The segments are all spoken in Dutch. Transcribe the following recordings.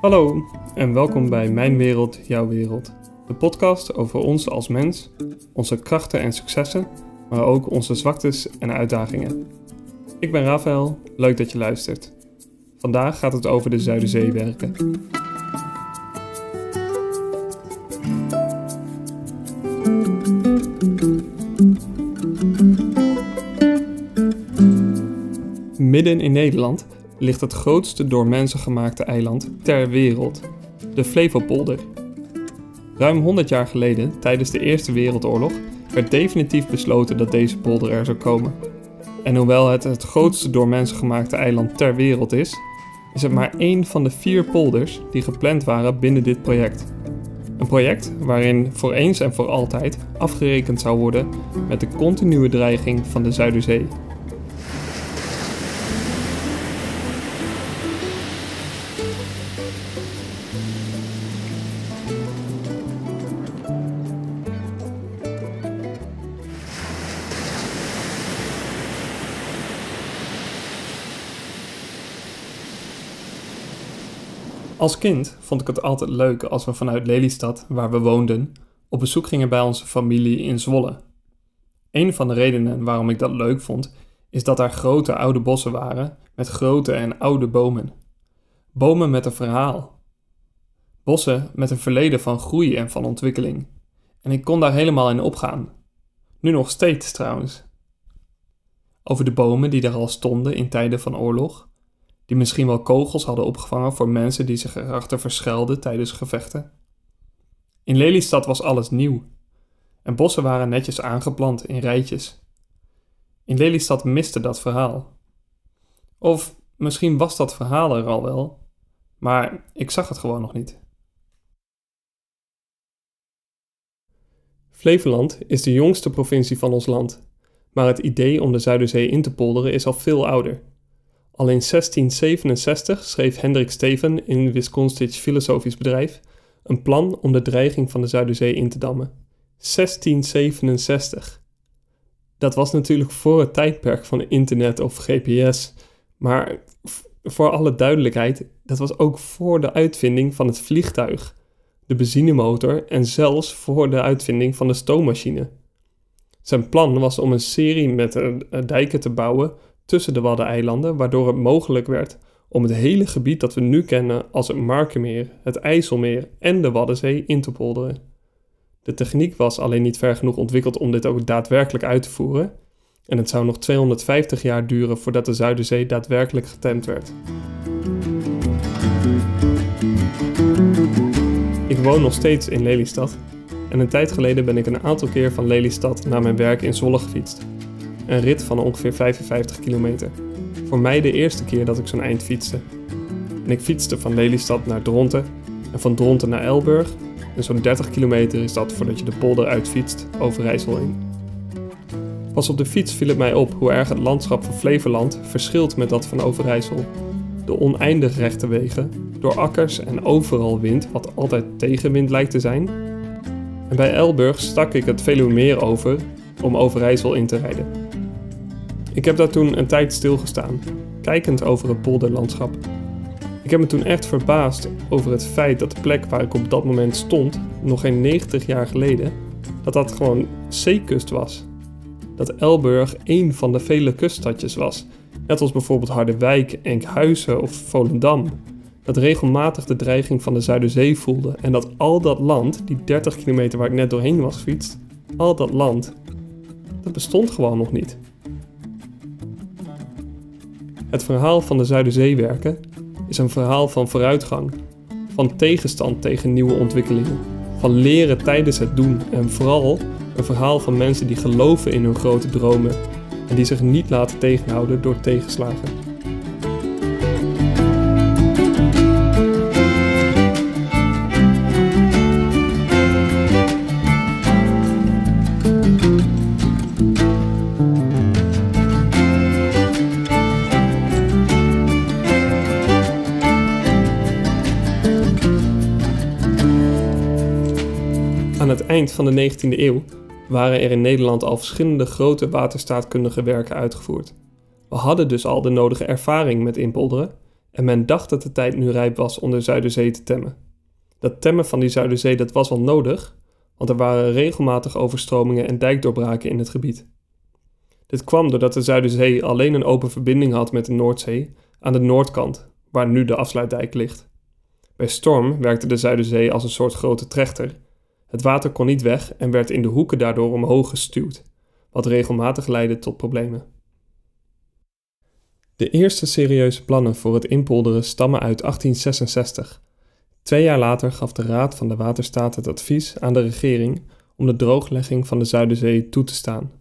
Hallo en welkom bij Mijn Wereld, Jouw Wereld. De podcast over ons als mens, onze krachten en successen, maar ook onze zwaktes en uitdagingen. Ik ben Rafael, leuk dat je luistert. Vandaag gaat het over de Zuiderzeewerken. Midden in Nederland ligt het grootste door mensen gemaakte eiland ter wereld, de Flevopolder. Ruim 100 jaar geleden, tijdens de Eerste Wereldoorlog, werd definitief besloten dat deze polder er zou komen. En hoewel het het grootste door mensen gemaakte eiland ter wereld is, is het maar één van de vier polders die gepland waren binnen dit project. Een project waarin voor eens en voor altijd afgerekend zou worden met de continue dreiging van de Zuiderzee. Als kind vond ik het altijd leuk als we vanuit Lelystad, waar we woonden, op bezoek gingen bij onze familie in Zwolle. Een van de redenen waarom ik dat leuk vond, is dat daar grote oude bossen waren met grote en oude bomen. Bomen met een verhaal. Bossen met een verleden van groei en van ontwikkeling. En ik kon daar helemaal in opgaan. Nu nog steeds trouwens. Over de bomen die daar al stonden in tijden van oorlog die misschien wel kogels hadden opgevangen voor mensen die zich erachter verschelden tijdens gevechten. In Lelystad was alles nieuw en bossen waren netjes aangeplant in rijtjes. In Lelystad miste dat verhaal. Of misschien was dat verhaal er al wel, maar ik zag het gewoon nog niet. Flevoland is de jongste provincie van ons land, maar het idee om de Zuiderzee in te polderen is al veel ouder. Al in 1667 schreef Hendrik Steven in Wisconsin's filosofisch bedrijf een plan om de dreiging van de Zuiderzee in te dammen. 1667. Dat was natuurlijk voor het tijdperk van internet of GPS, maar voor alle duidelijkheid, dat was ook voor de uitvinding van het vliegtuig, de benzinemotor en zelfs voor de uitvinding van de stoommachine. Zijn plan was om een serie met dijken te bouwen tussen de Waddeneilanden, waardoor het mogelijk werd om het hele gebied dat we nu kennen als het Markenmeer, het IJsselmeer en de Waddenzee in te polderen. De techniek was alleen niet ver genoeg ontwikkeld om dit ook daadwerkelijk uit te voeren, en het zou nog 250 jaar duren voordat de Zuiderzee daadwerkelijk getemd werd. Ik woon nog steeds in Lelystad en een tijd geleden ben ik een aantal keer van Lelystad naar mijn werk in Zwolle gefietst. Een rit van ongeveer 55 kilometer. Voor mij de eerste keer dat ik zo'n eind fietste. En ik fietste van Lelystad naar Dronten en van Dronten naar Elburg. En zo'n 30 kilometer is dat voordat je de polder uitfietst over Rijssel heen. Pas op de fiets viel het mij op hoe erg het landschap van Flevoland verschilt met dat van Overijssel. De oneindig rechte wegen, door akkers en overal wind wat altijd tegenwind lijkt te zijn. En bij Elburg stak ik het Veluwemeer over om Overijssel in te rijden. Ik heb daar toen een tijd stilgestaan, kijkend over het polderlandschap. Ik heb me toen echt verbaasd over het feit dat de plek waar ik op dat moment stond, nog geen 90 jaar geleden, dat dat gewoon zeekust was. Dat Elburg één van de vele kuststadjes was, net als bijvoorbeeld Harderwijk, Enkhuizen of Volendam. Dat regelmatig de dreiging van de Zuiderzee voelde en dat al dat land, die 30 kilometer waar ik net doorheen was gefietst, al dat land, dat bestond gewoon nog niet. Het verhaal van de Zuiderzeewerken is een verhaal van vooruitgang, van tegenstand tegen nieuwe ontwikkelingen, van leren tijdens het doen en vooral een verhaal van mensen die geloven in hun grote dromen en die zich niet laten tegenhouden door tegenslagen. Eind van de 19e eeuw waren er in Nederland al verschillende grote waterstaatkundige werken uitgevoerd. We hadden dus al de nodige ervaring met inpolderen en men dacht dat de tijd nu rijp was om de Zuiderzee te temmen. Dat temmen van die Zuiderzee dat was wel nodig, want er waren regelmatig overstromingen en dijkdoorbraken in het gebied. Dit kwam doordat de Zuiderzee alleen een open verbinding had met de Noordzee aan de noordkant, waar nu de afsluitdijk ligt. Bij storm werkte de Zuiderzee als een soort grote trechter. Het water kon niet weg en werd in de hoeken daardoor omhoog gestuwd, wat regelmatig leidde tot problemen. De eerste serieuze plannen voor het inpolderen stammen uit 1866. Twee jaar later gaf de Raad van de Waterstaat het advies aan de regering om de drooglegging van de Zuiderzee toe te staan.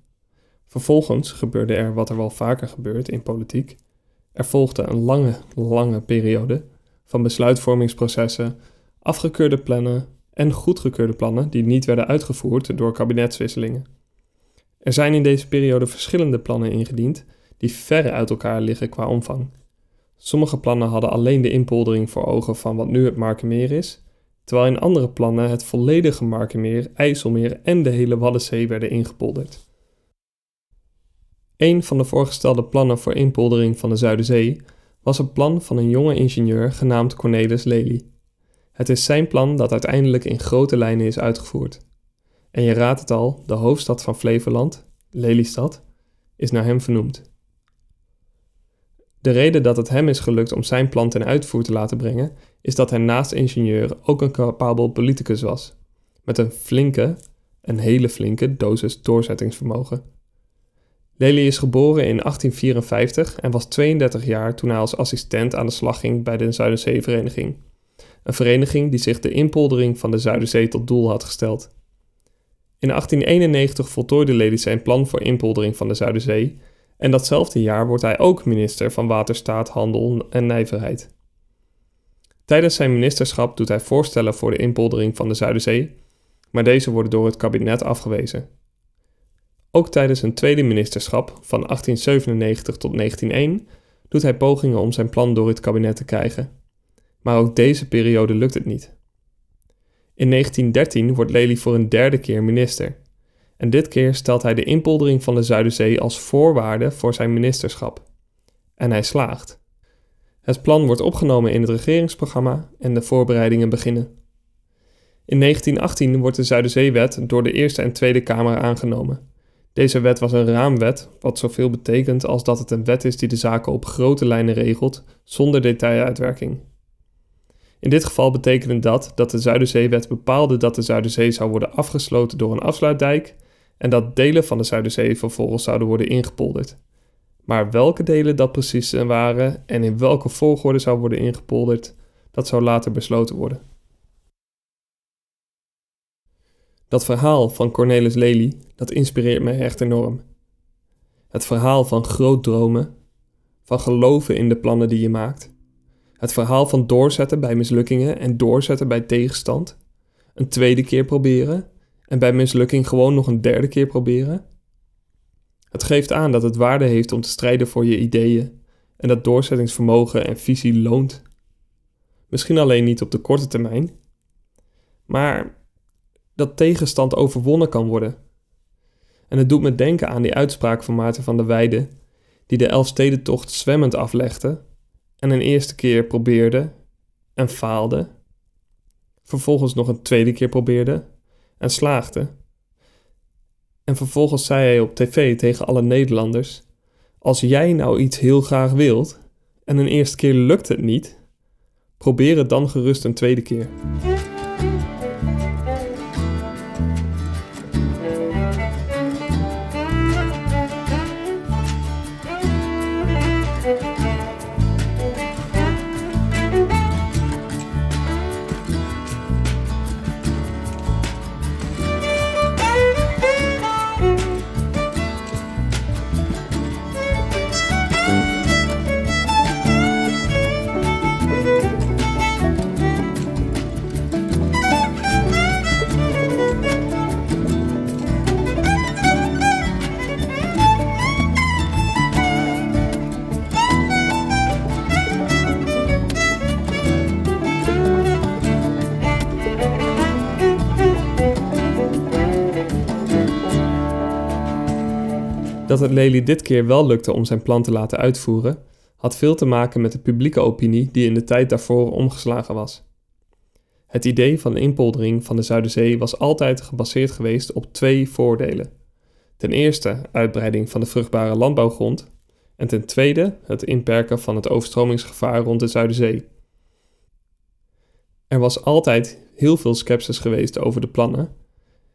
Vervolgens gebeurde er wat er wel vaker gebeurt in politiek. Er volgde een lange, lange periode van besluitvormingsprocessen, afgekeurde plannen en goedgekeurde plannen die niet werden uitgevoerd door kabinetswisselingen. Er zijn in deze periode verschillende plannen ingediend die ver uit elkaar liggen qua omvang. Sommige plannen hadden alleen de inpoldering voor ogen van wat nu het Markenmeer is, terwijl in andere plannen het volledige Markenmeer, IJsselmeer en de hele Waddenzee werden ingepolderd. Een van de voorgestelde plannen voor inpoldering van de Zuiderzee was een plan van een jonge ingenieur genaamd Cornelis Lely. Het is zijn plan dat uiteindelijk in grote lijnen is uitgevoerd. En je raadt het al, de hoofdstad van Flevoland, Lelystad, is naar hem vernoemd. De reden dat het hem is gelukt om zijn plan ten uitvoer te laten brengen, is dat hij naast ingenieur ook een capabel politicus was, met een flinke, een hele flinke dosis doorzettingsvermogen. Lely is geboren in 1854 en was 32 jaar toen hij als assistent aan de slag ging bij de Zuiderzeevereniging. Een vereniging die zich de inpoldering van de Zuiderzee tot doel had gesteld. In 1891 voltooide Lely zijn plan voor inpoldering van de Zuiderzee en datzelfde jaar wordt hij ook minister van Waterstaat, Handel en Nijverheid. Tijdens zijn ministerschap doet hij voorstellen voor de inpoldering van de Zuiderzee, maar deze worden door het kabinet afgewezen. Ook tijdens zijn tweede ministerschap van 1897 tot 1901 doet hij pogingen om zijn plan door het kabinet te krijgen. Maar ook deze periode lukt het niet. In 1913 wordt Lely voor een derde keer minister. En dit keer stelt hij de inpoldering van de Zuiderzee als voorwaarde voor zijn ministerschap. En hij slaagt. Het plan wordt opgenomen in het regeringsprogramma en de voorbereidingen beginnen. In 1918 wordt de Zuiderzeewet door de Eerste en Tweede Kamer aangenomen. Deze wet was een raamwet, wat zoveel betekent als dat het een wet is die de zaken op grote lijnen regelt, zonder detailuitwerking. In dit geval betekende dat dat de Zuiderzeewet bepaalde dat de Zuiderzee zou worden afgesloten door een afsluitdijk en dat delen van de Zuiderzee vervolgens zouden worden ingepolderd. Maar welke delen dat precies waren en in welke volgorde zou worden ingepolderd, dat zou later besloten worden. Dat verhaal van Cornelis Lely, dat inspireert mij echt enorm. Het verhaal van groot dromen, van geloven in de plannen die je maakt. Het verhaal van doorzetten bij mislukkingen en doorzetten bij tegenstand. Een tweede keer proberen en bij mislukking gewoon nog een derde keer proberen. Het geeft aan dat het waarde heeft om te strijden voor je ideeën en dat doorzettingsvermogen en visie loont. Misschien alleen niet op de korte termijn, maar dat tegenstand overwonnen kan worden. En het doet me denken aan die uitspraak van Maarten van der Weijden, die de Elfstedentocht zwemmend aflegde en een eerste keer probeerde en faalde, vervolgens nog een tweede keer probeerde en slaagde. En vervolgens zei hij op tv tegen alle Nederlanders: Als jij nou iets heel graag wilt en een eerste keer lukt het niet, probeer het dan gerust een tweede keer. Dat het Lely dit keer wel lukte om zijn plan te laten uitvoeren, had veel te maken met de publieke opinie die in de tijd daarvoor omgeslagen was. Het idee van de inpoldering van de Zuiderzee was altijd gebaseerd geweest op twee voordelen. Ten eerste uitbreiding van de vruchtbare landbouwgrond en ten tweede het inperken van het overstromingsgevaar rond de Zuiderzee. Er was altijd heel veel sceptisch geweest over de plannen.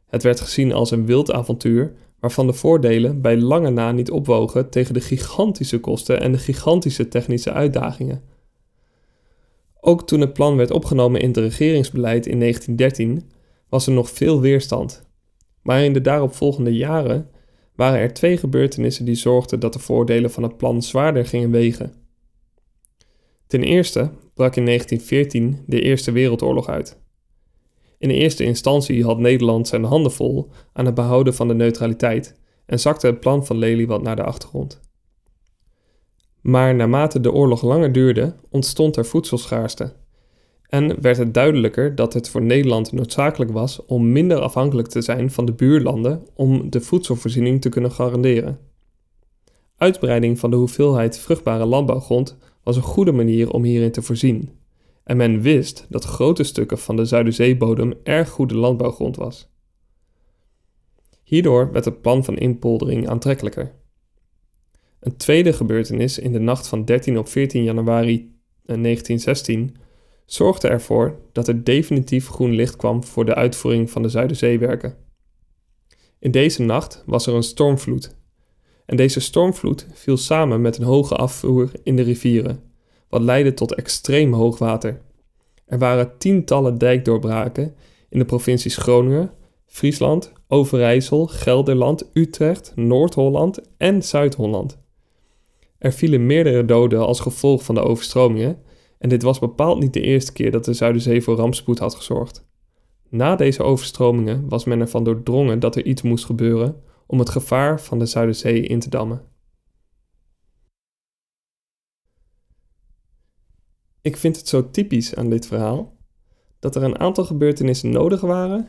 Het werd gezien als een wild avontuur waarvan de voordelen bij lange na niet opwogen tegen de gigantische kosten en de gigantische technische uitdagingen. Ook toen het plan werd opgenomen in het regeringsbeleid in 1913 was er nog veel weerstand. Maar in de daaropvolgende jaren waren er twee gebeurtenissen die zorgden dat de voordelen van het plan zwaarder gingen wegen. Ten eerste brak in 1914 de Eerste Wereldoorlog uit. In eerste instantie had Nederland zijn handen vol aan het behouden van de neutraliteit en zakte het plan van Lely wat naar de achtergrond. Maar naarmate de oorlog langer duurde, ontstond er voedselschaarste. En werd het duidelijker dat het voor Nederland noodzakelijk was om minder afhankelijk te zijn van de buurlanden om de voedselvoorziening te kunnen garanderen. Uitbreiding van de hoeveelheid vruchtbare landbouwgrond was een goede manier om hierin te voorzien. En men wist dat grote stukken van de Zuiderzeebodem erg goede landbouwgrond was. Hierdoor werd het plan van inpoldering aantrekkelijker. Een tweede gebeurtenis in de nacht van 13 op 14 januari 1916 eh, zorgde ervoor dat er definitief groen licht kwam voor de uitvoering van de Zuiderzeewerken. In deze nacht was er een stormvloed. En deze stormvloed viel samen met een hoge afvoer in de rivieren, wat leidde tot extreem hoog water. Er waren tientallen dijkdoorbraken in de provincies Groningen, Friesland, Overijssel, Gelderland, Utrecht, Noord-Holland en Zuid-Holland. Er vielen meerdere doden als gevolg van de overstromingen en dit was bepaald niet de eerste keer dat de Zuiderzee voor rampspoed had gezorgd. Na deze overstromingen was men ervan doordrongen dat er iets moest gebeuren om het gevaar van de Zuiderzee in te dammen. Ik vind het zo typisch aan dit verhaal dat er een aantal gebeurtenissen nodig waren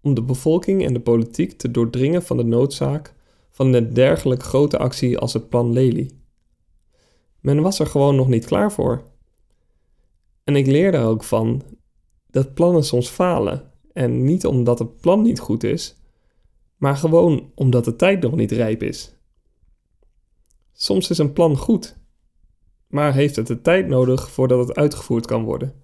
om de bevolking en de politiek te doordringen van de noodzaak van een dergelijk grote actie als het Plan Lely. Men was er gewoon nog niet klaar voor. En ik leer daar ook van dat plannen soms falen. En niet omdat het plan niet goed is, maar gewoon omdat de tijd nog niet rijp is. Soms is een plan goed, maar heeft het de tijd nodig voordat het uitgevoerd kan worden.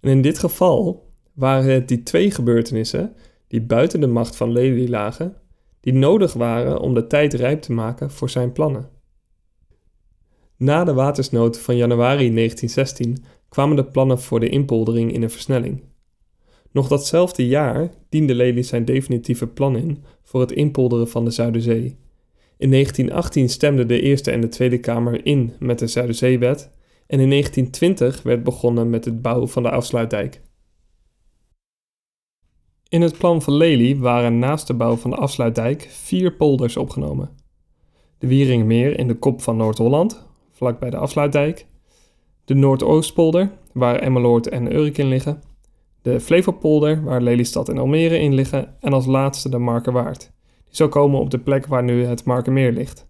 En in dit geval waren het die twee gebeurtenissen die buiten de macht van Lely lagen, die nodig waren om de tijd rijp te maken voor zijn plannen. Na de watersnood van januari 1916 kwamen de plannen voor de inpoldering in een versnelling. Nog datzelfde jaar diende Lely zijn definitieve plan in voor het inpolderen van de Zuiderzee. In 1918 stemde de Eerste en de Tweede Kamer in met de Zuiderzeewet en in 1920 werd begonnen met het bouwen van de afsluitdijk. In het plan van Lely waren naast de bouw van de afsluitdijk vier polders opgenomen. De Wieringenmeer in de kop van Noord-Holland, vlakbij de afsluitdijk. De Noordoostpolder, waar Emmeloord en Urk in liggen. De Flevopolder, waar Lelystad en Almere in liggen. En als laatste de Markerwaard. Zou komen op de plek waar nu het Markermeer ligt.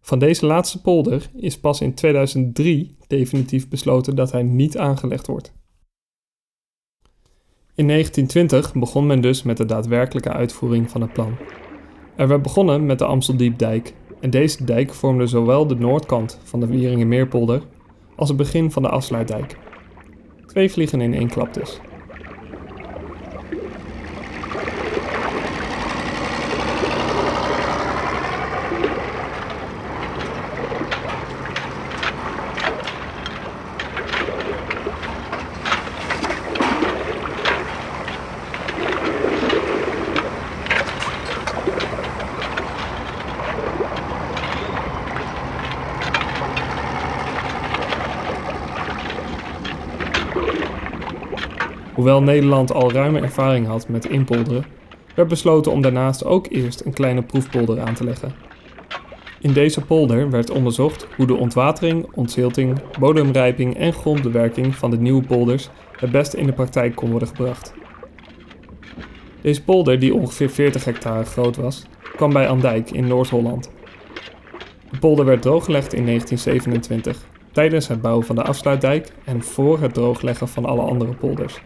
Van deze laatste polder is pas in 2003 definitief besloten dat hij niet aangelegd wordt. In 1920 begon men dus met de daadwerkelijke uitvoering van het plan. Er werd begonnen met de Amsteldiepdijk en deze dijk vormde zowel de noordkant van de Wieringenmeerpolder als het begin van de afsluitdijk. Twee vliegen in één klap dus. Hoewel Nederland al ruime ervaring had met inpolderen, werd besloten om daarnaast ook eerst een kleine proefpolder aan te leggen. In deze polder werd onderzocht hoe de ontwatering, ontzilting, bodemrijping en grondbewerking van de nieuwe polders het beste in de praktijk kon worden gebracht. Deze polder, die ongeveer 40 hectare groot was, kwam bij Andijk in Noord-Holland De polder werd drooggelegd in 1927 tijdens het bouwen van de afsluitdijk en voor het droogleggen van alle andere polders.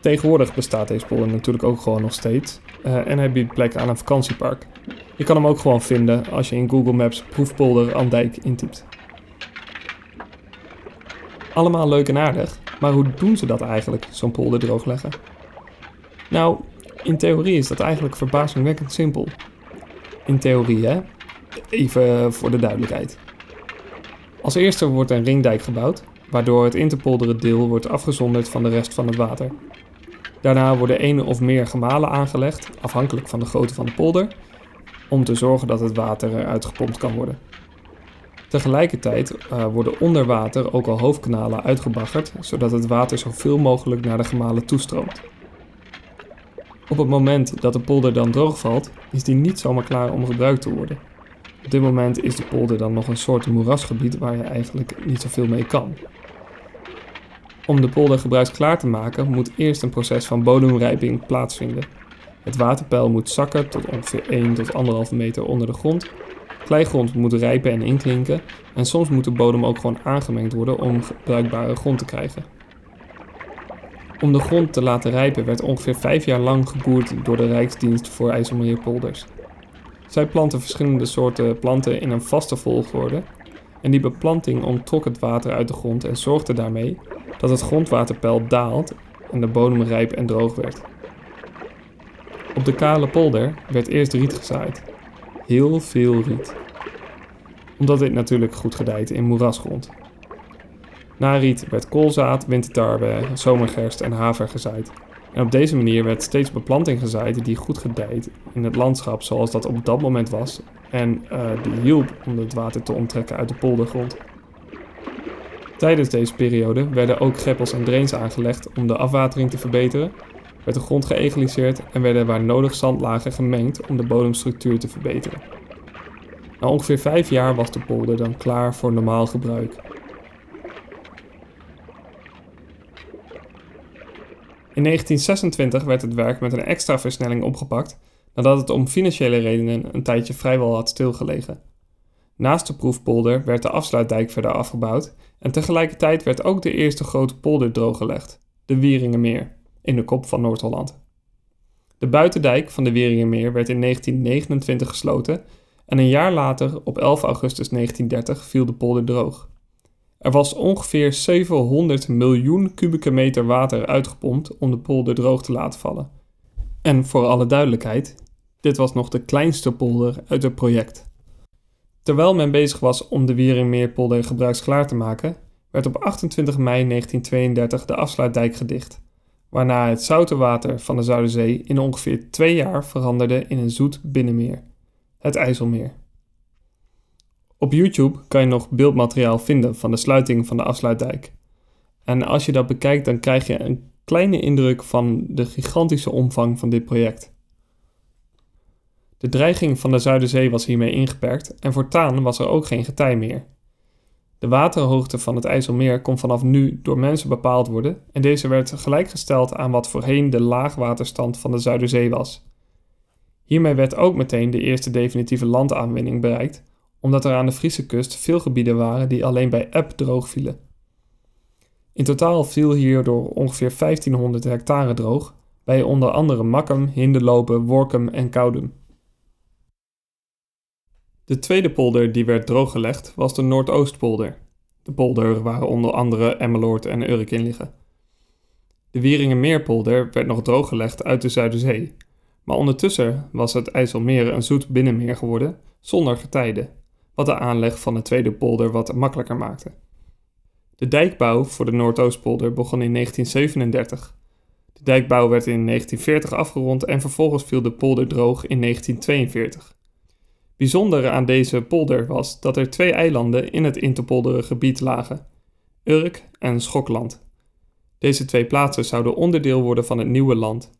Tegenwoordig bestaat deze polder natuurlijk ook gewoon nog steeds uh, en hij biedt plek aan een vakantiepark. Je kan hem ook gewoon vinden als je in Google Maps proefpolder Andijk intypt. Allemaal leuk en aardig, maar hoe doen ze dat eigenlijk, zo'n polder droogleggen? Nou, in theorie is dat eigenlijk verbazingwekkend simpel. In theorie, hè? Even voor de duidelijkheid. Als eerste wordt een ringdijk gebouwd, waardoor het interpolderen deel wordt afgezonderd van de rest van het water. Daarna worden één of meer gemalen aangelegd, afhankelijk van de grootte van de polder, om te zorgen dat het water eruit gepompt kan worden. Tegelijkertijd uh, worden onder water ook al hoofdkanalen uitgebaggerd, zodat het water zoveel mogelijk naar de gemalen toestroomt. Op het moment dat de polder dan droog valt, is die niet zomaar klaar om gebruikt te worden. Op dit moment is de polder dan nog een soort moerasgebied waar je eigenlijk niet zoveel mee kan. Om de polder gebruiksklaar te maken moet eerst een proces van bodemrijping plaatsvinden. Het waterpeil moet zakken tot ongeveer 1 tot 1,5 meter onder de grond. Kleigrond moet rijpen en inklinken en soms moet de bodem ook gewoon aangemengd worden om bruikbare grond te krijgen. Om de grond te laten rijpen werd ongeveer 5 jaar lang geboerd door de Rijksdienst voor IJsselmeerpolders. Zij planten verschillende soorten planten in een vaste volgorde en die beplanting onttrok het water uit de grond en zorgde daarmee dat het grondwaterpeil daalt en de bodem rijp en droog werd. Op de kale polder werd eerst riet gezaaid. Heel veel riet. Omdat dit natuurlijk goed gedijt in moerasgrond. Na riet werd koolzaad, wintertarwe, zomergerst en haver gezaaid. En op deze manier werd steeds beplanting gezaaid die goed gedijt in het landschap zoals dat op dat moment was en uh, die hielp om het water te onttrekken uit de poldergrond. Tijdens deze periode werden ook greppels en drains aangelegd om de afwatering te verbeteren, werd de grond geëgaliseerd en werden waar nodig zandlagen gemengd om de bodemstructuur te verbeteren. Na ongeveer vijf jaar was de polder dan klaar voor normaal gebruik. In 1926 werd het werk met een extra versnelling opgepakt nadat het om financiële redenen een tijdje vrijwel had stilgelegen. Naast de proefpolder werd de afsluitdijk verder afgebouwd en tegelijkertijd werd ook de eerste grote polder drooggelegd, de Wieringenmeer, in de kop van Noord-Holland. De buitendijk van de Wieringenmeer werd in 1929 gesloten en een jaar later, op 11 augustus 1930, viel de polder droog. Er was ongeveer 700 miljoen kubieke meter water uitgepompt om de polder droog te laten vallen. En voor alle duidelijkheid, dit was nog de kleinste polder uit het project. Terwijl men bezig was om de Wieringmeerpolder gebruiksklaar te maken, werd op 28 mei 1932 de afsluitdijk gedicht, waarna het zoute water van de Zuiderzee in ongeveer twee jaar veranderde in een zoet binnenmeer, het IJsselmeer. Op YouTube kan je nog beeldmateriaal vinden van de sluiting van de afsluitdijk. En als je dat bekijkt, dan krijg je een kleine indruk van de gigantische omvang van dit project. De dreiging van de Zuiderzee was hiermee ingeperkt en voortaan was er ook geen getij meer. De waterhoogte van het IJsselmeer kon vanaf nu door mensen bepaald worden en deze werd gelijkgesteld aan wat voorheen de laagwaterstand van de Zuiderzee was. Hiermee werd ook meteen de eerste definitieve landaanwinning bereikt, omdat er aan de Friese kust veel gebieden waren die alleen bij eb droog vielen. In totaal viel hierdoor ongeveer 1500 hectare droog, bij onder andere Makkum, Hinderlopen, Workum en Koudum. De tweede polder die werd drooggelegd was de Noordoostpolder. De polder waar onder andere Emmeloord en Urk in liggen. De Wieringenmeerpolder werd nog drooggelegd uit de Zuiderzee, maar ondertussen was het IJsselmeer een zoet binnenmeer geworden zonder getijden, wat de aanleg van de tweede polder wat makkelijker maakte. De dijkbouw voor de Noordoostpolder begon in 1937. De dijkbouw werd in 1940 afgerond en vervolgens viel de polder droog in 1942. Bijzonder aan deze polder was dat er twee eilanden in het interpolderen gebied lagen: Urk en Schokland. Deze twee plaatsen zouden onderdeel worden van het nieuwe land.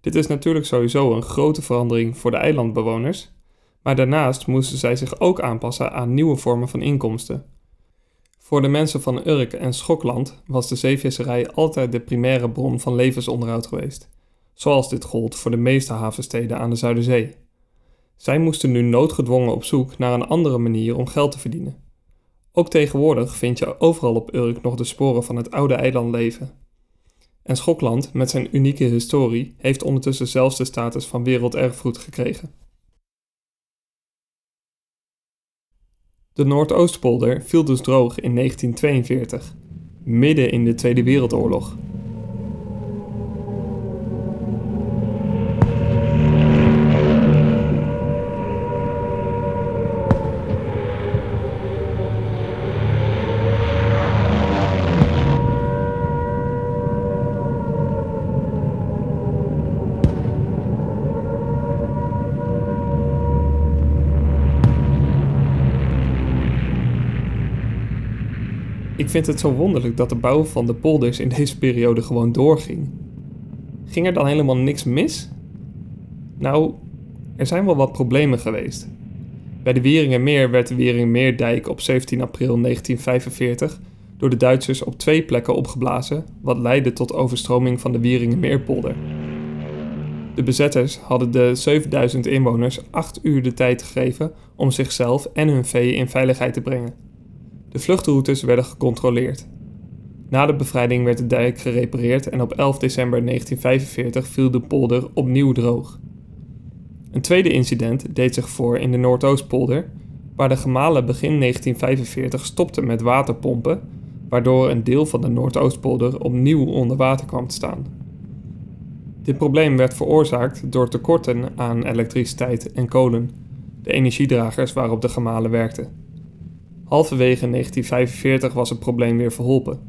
Dit is natuurlijk sowieso een grote verandering voor de eilandbewoners, maar daarnaast moesten zij zich ook aanpassen aan nieuwe vormen van inkomsten. Voor de mensen van Urk en Schokland was de zeevisserij altijd de primaire bron van levensonderhoud geweest, zoals dit gold voor de meeste havensteden aan de Zuiderzee. Zij moesten nu noodgedwongen op zoek naar een andere manier om geld te verdienen. Ook tegenwoordig vind je overal op Urk nog de sporen van het oude eilandleven. En Schokland, met zijn unieke historie, heeft ondertussen zelfs de status van werelderfgoed gekregen. De Noordoostpolder viel dus droog in 1942, midden in de Tweede Wereldoorlog. Vind het zo wonderlijk dat de bouw van de polders in deze periode gewoon doorging. Ging er dan helemaal niks mis? Nou, er zijn wel wat problemen geweest. Bij de Wieringermeer werd de Wieringermeerdijk op 17 april 1945 door de Duitsers op twee plekken opgeblazen, wat leidde tot overstroming van de Wieringermeerpolder. De bezetters hadden de 7000 inwoners 8 uur de tijd gegeven om zichzelf en hun vee in veiligheid te brengen. De vluchtroutes werden gecontroleerd. Na de bevrijding werd de dijk gerepareerd en op 11 december 1945 viel de polder opnieuw droog. Een tweede incident deed zich voor in de Noordoostpolder, waar de gemalen begin 1945 stopten met waterpompen, waardoor een deel van de Noordoostpolder opnieuw onder water kwam te staan. Dit probleem werd veroorzaakt door tekorten aan elektriciteit en kolen, de energiedragers waarop de gemalen werkten. Halverwege 1945 was het probleem weer verholpen.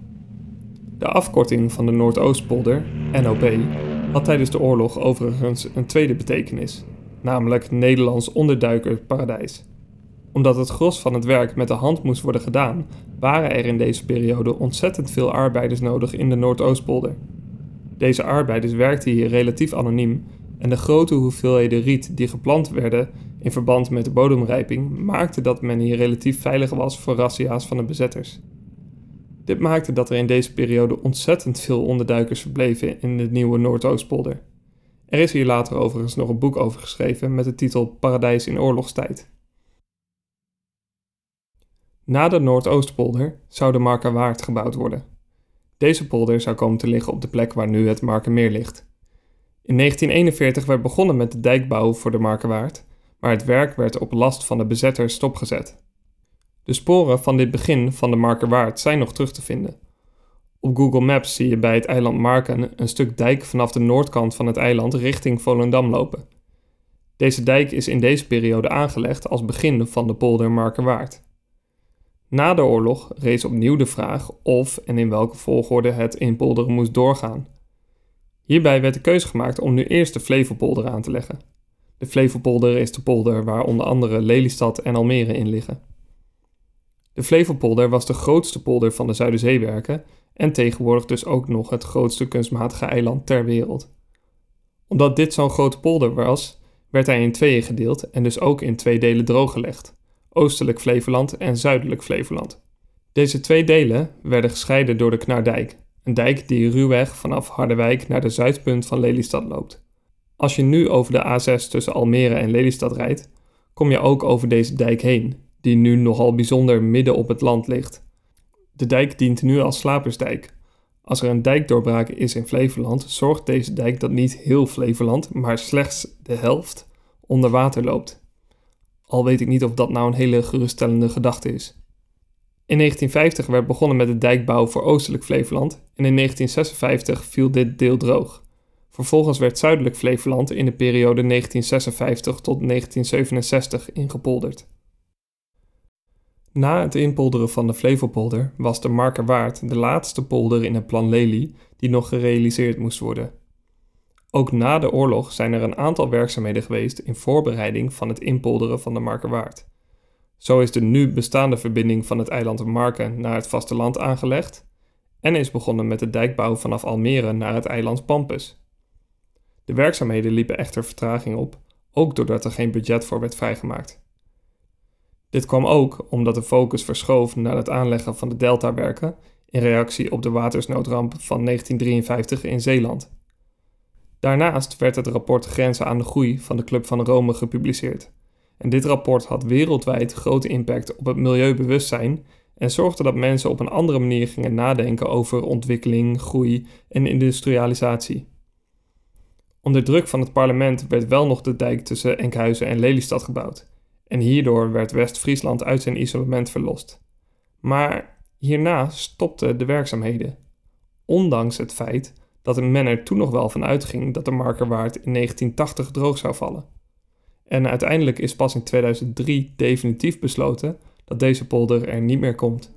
De afkorting van de Noordoostpolder, NOP, had tijdens de oorlog overigens een tweede betekenis, namelijk Nederlands onderduikerparadijs. Omdat het gros van het werk met de hand moest worden gedaan, waren er in deze periode ontzettend veel arbeiders nodig in de Noordoostpolder. Deze arbeiders werkten hier relatief anoniem en de grote hoeveelheden riet die geplant werden in verband met de bodemrijping maakte dat men hier relatief veilig was voor razzia's van de bezetters. Dit maakte dat er in deze periode ontzettend veel onderduikers verbleven in de nieuwe Noordoostpolder. Er is hier later overigens nog een boek over geschreven met de titel Paradijs in oorlogstijd. Na de Noordoostpolder zou de Markerwaard gebouwd worden. Deze polder zou komen te liggen op de plek waar nu het Markermeer ligt. In 1941 werd begonnen met de dijkbouw voor de Markerwaard maar het werk werd op last van de bezetters stopgezet. De sporen van dit begin van de Markerwaard zijn nog terug te vinden. Op Google Maps zie je bij het eiland Marken een stuk dijk vanaf de noordkant van het eiland richting Volendam lopen. Deze dijk is in deze periode aangelegd als begin van de polder Markerwaard. Na de oorlog rees opnieuw de vraag of en in welke volgorde het inpolderen moest doorgaan. Hierbij werd de keuze gemaakt om nu eerst de Flevopolder aan te leggen. De Flevopolder is de polder waar onder andere Lelystad en Almere in liggen. De Flevopolder was de grootste polder van de Zuiderzeewerken en tegenwoordig dus ook nog het grootste kunstmatige eiland ter wereld. Omdat dit zo'n grote polder was, werd hij in tweeën gedeeld en dus ook in twee delen drooggelegd: Oostelijk Flevoland en Zuidelijk Flevoland. Deze twee delen werden gescheiden door de Knardijk, een dijk die ruwweg vanaf Harderwijk naar de zuidpunt van Lelystad loopt. Als je nu over de A6 tussen Almere en Lelystad rijdt, kom je ook over deze dijk heen, die nu nogal bijzonder midden op het land ligt. De dijk dient nu als slapersdijk. Als er een dijkdoorbraak is in Flevoland, zorgt deze dijk dat niet heel Flevoland, maar slechts de helft onder water loopt. Al weet ik niet of dat nou een hele geruststellende gedachte is. In 1950 werd begonnen met de dijkbouw voor Oostelijk Flevoland en in 1956 viel dit deel droog. Vervolgens werd Zuidelijk Flevoland in de periode 1956 tot 1967 ingepolderd. Na het inpolderen van de Flevopolder was de Markerwaard de laatste polder in het plan Lely die nog gerealiseerd moest worden. Ook na de oorlog zijn er een aantal werkzaamheden geweest in voorbereiding van het inpolderen van de Markerwaard. Zo is de nu bestaande verbinding van het eiland Marken naar het vasteland aangelegd en is begonnen met de dijkbouw vanaf Almere naar het eiland Pampus. De werkzaamheden liepen echter vertraging op, ook doordat er geen budget voor werd vrijgemaakt. Dit kwam ook omdat de focus verschoof naar het aanleggen van de deltawerken in reactie op de watersnoodramp van 1953 in Zeeland. Daarnaast werd het rapport Grenzen aan de Groei van de Club van Rome gepubliceerd. En dit rapport had wereldwijd grote impact op het milieubewustzijn en zorgde dat mensen op een andere manier gingen nadenken over ontwikkeling, groei en industrialisatie. Onder druk van het parlement werd wel nog de dijk tussen Enkhuizen en Lelystad gebouwd. En hierdoor werd West-Friesland uit zijn isolement verlost. Maar hierna stopten de werkzaamheden. Ondanks het feit dat men er toen nog wel van uitging dat de markerwaard in 1980 droog zou vallen. En uiteindelijk is pas in 2003 definitief besloten dat deze polder er niet meer komt.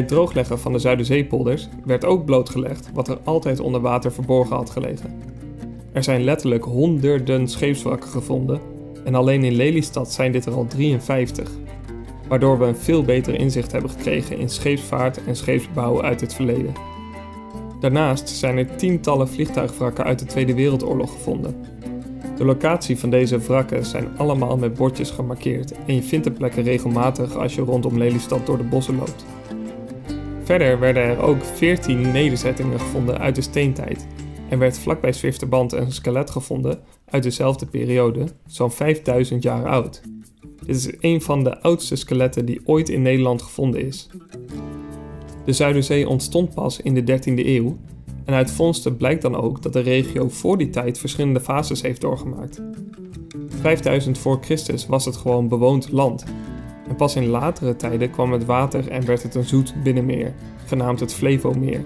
Het droogleggen van de Zuiderzeepolders werd ook blootgelegd wat er altijd onder water verborgen had gelegen. Er zijn letterlijk honderden scheepswrakken gevonden en alleen in Lelystad zijn dit er al 53, waardoor we een veel beter inzicht hebben gekregen in scheepsvaart en scheepsbouw uit het verleden. Daarnaast zijn er tientallen vliegtuigwrakken uit de Tweede Wereldoorlog gevonden. De locatie van deze wrakken zijn allemaal met bordjes gemarkeerd en je vindt de plekken regelmatig als je rondom Lelystad door de bossen loopt. Verder werden er ook 14 nederzettingen gevonden uit de steentijd en werd vlakbij Zwifterband een skelet gevonden uit dezelfde periode, zo'n 5000 jaar oud. Dit is een van de oudste skeletten die ooit in Nederland gevonden is. De Zuiderzee ontstond pas in de 13e eeuw en uit vondsten blijkt dan ook dat de regio voor die tijd verschillende fases heeft doorgemaakt. 5000 voor Christus was het gewoon bewoond land en pas in latere tijden kwam het water en werd het een zoet binnenmeer, genaamd het Flevomeer.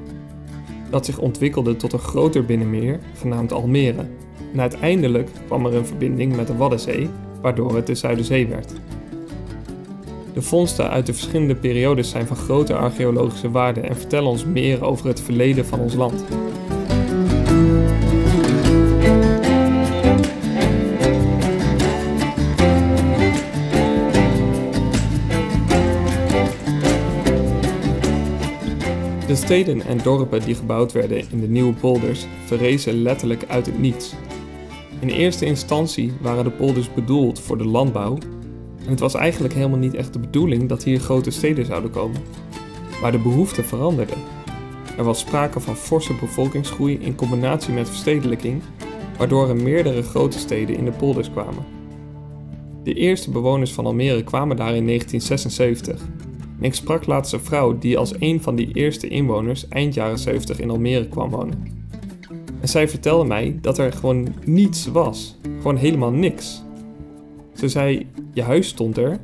Dat zich ontwikkelde tot een groter binnenmeer, genaamd Almere. En uiteindelijk kwam er een verbinding met de Waddenzee, waardoor het de Zuiderzee werd. De vondsten uit de verschillende periodes zijn van grote archeologische waarde en vertellen ons meer over het verleden van ons land. De steden en dorpen die gebouwd werden in de nieuwe polders verrezen letterlijk uit het niets. In eerste instantie waren de polders bedoeld voor de landbouw en het was eigenlijk helemaal niet echt de bedoeling dat hier grote steden zouden komen. Maar de behoeften veranderden. Er was sprake van forse bevolkingsgroei in combinatie met verstedelijking, waardoor er meerdere grote steden in de polders kwamen. De eerste bewoners van Almere kwamen daar in 1976 en ik sprak laatst een vrouw die als een van die eerste inwoners eind jaren 70 in Almere kwam wonen. En zij vertelde mij dat er gewoon niets was. Gewoon helemaal niks. Ze zei: Je huis stond er.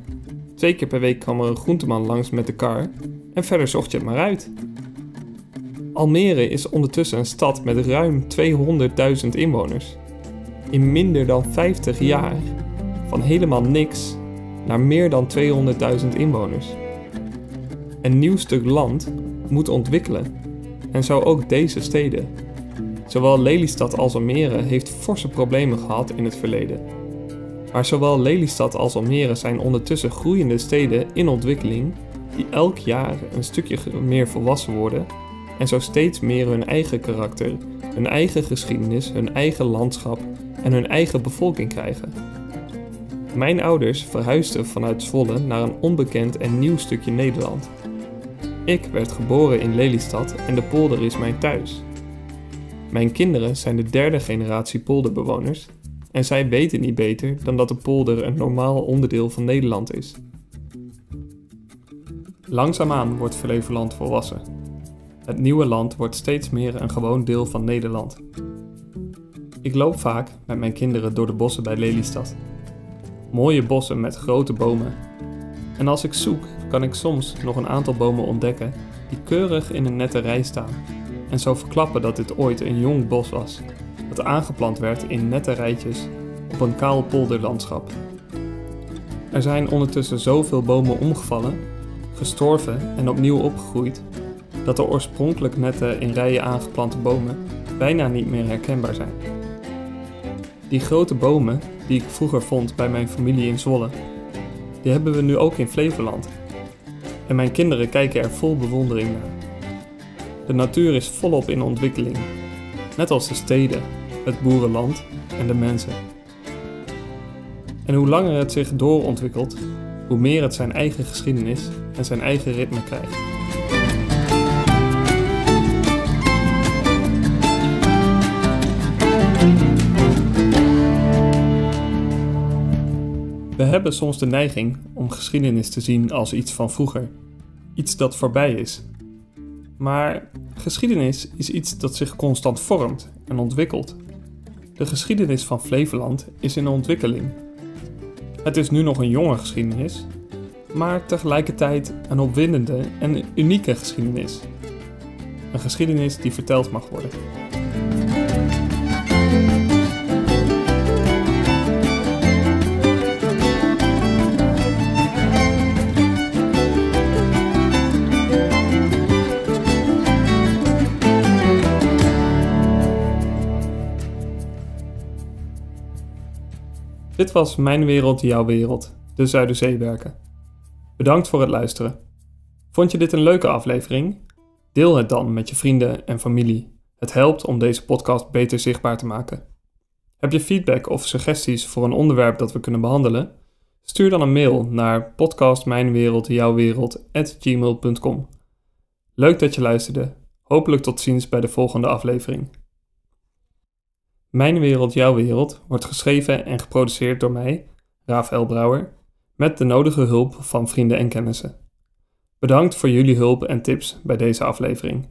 Twee keer per week kwam er een groenteman langs met de kar. En verder zocht je het maar uit. Almere is ondertussen een stad met ruim 200.000 inwoners. In minder dan 50 jaar. Van helemaal niks naar meer dan 200.000 inwoners. Een nieuw stuk land moet ontwikkelen. En zo ook deze steden. Zowel Lelystad als Almere heeft forse problemen gehad in het verleden. Maar zowel Lelystad als Almere zijn ondertussen groeiende steden in ontwikkeling die elk jaar een stukje meer volwassen worden en zo steeds meer hun eigen karakter, hun eigen geschiedenis, hun eigen landschap en hun eigen bevolking krijgen. Mijn ouders verhuisden vanuit Zwolle naar een onbekend en nieuw stukje Nederland. Ik werd geboren in Lelystad en de polder is mijn thuis. Mijn kinderen zijn de derde generatie polderbewoners en zij weten niet beter dan dat de polder een normaal onderdeel van Nederland is. Langzaamaan wordt Flevoland volwassen. Het nieuwe land wordt steeds meer een gewoon deel van Nederland. Ik loop vaak met mijn kinderen door de bossen bij Lelystad. Mooie bossen met grote bomen. En als ik zoek, kan ik soms nog een aantal bomen ontdekken die keurig in een nette rij staan en zo verklappen dat dit ooit een jong bos was, dat aangeplant werd in nette rijtjes op een kaal polderlandschap. Er zijn ondertussen zoveel bomen omgevallen, gestorven en opnieuw opgegroeid, dat de oorspronkelijk nette in rijen aangeplante bomen bijna niet meer herkenbaar zijn. Die grote bomen die ik vroeger vond bij mijn familie in Zwolle, die hebben we nu ook in Flevoland en mijn kinderen kijken er vol bewondering naar. De natuur is volop in ontwikkeling, net als de steden, het boerenland en de mensen. En hoe langer het zich doorontwikkelt, hoe meer het zijn eigen geschiedenis en zijn eigen ritme krijgt. Hebben soms de neiging om geschiedenis te zien als iets van vroeger, iets dat voorbij is. Maar geschiedenis is iets dat zich constant vormt en ontwikkelt. De geschiedenis van Flevoland is in ontwikkeling. Het is nu nog een jonge geschiedenis, maar tegelijkertijd een opwindende en unieke geschiedenis. Een geschiedenis die verteld mag worden. Dit was Mijn Wereld, Jouw Wereld, de Zuiderzeewerken. Bedankt voor het luisteren. Vond je dit een leuke aflevering? Deel het dan met je vrienden en familie. Het helpt om deze podcast beter zichtbaar te maken. Heb je feedback of suggesties voor een onderwerp dat we kunnen behandelen? Stuur dan een mail naar podcastmijnwereldjouwwereld.gmail.com Leuk dat je luisterde. Hopelijk tot ziens bij de volgende aflevering. Mijn Wereld, Jouw Wereld wordt geschreven en geproduceerd door mij, Rafael Brouwer, met de nodige hulp van vrienden en kennissen. Bedankt voor jullie hulp en tips bij deze aflevering.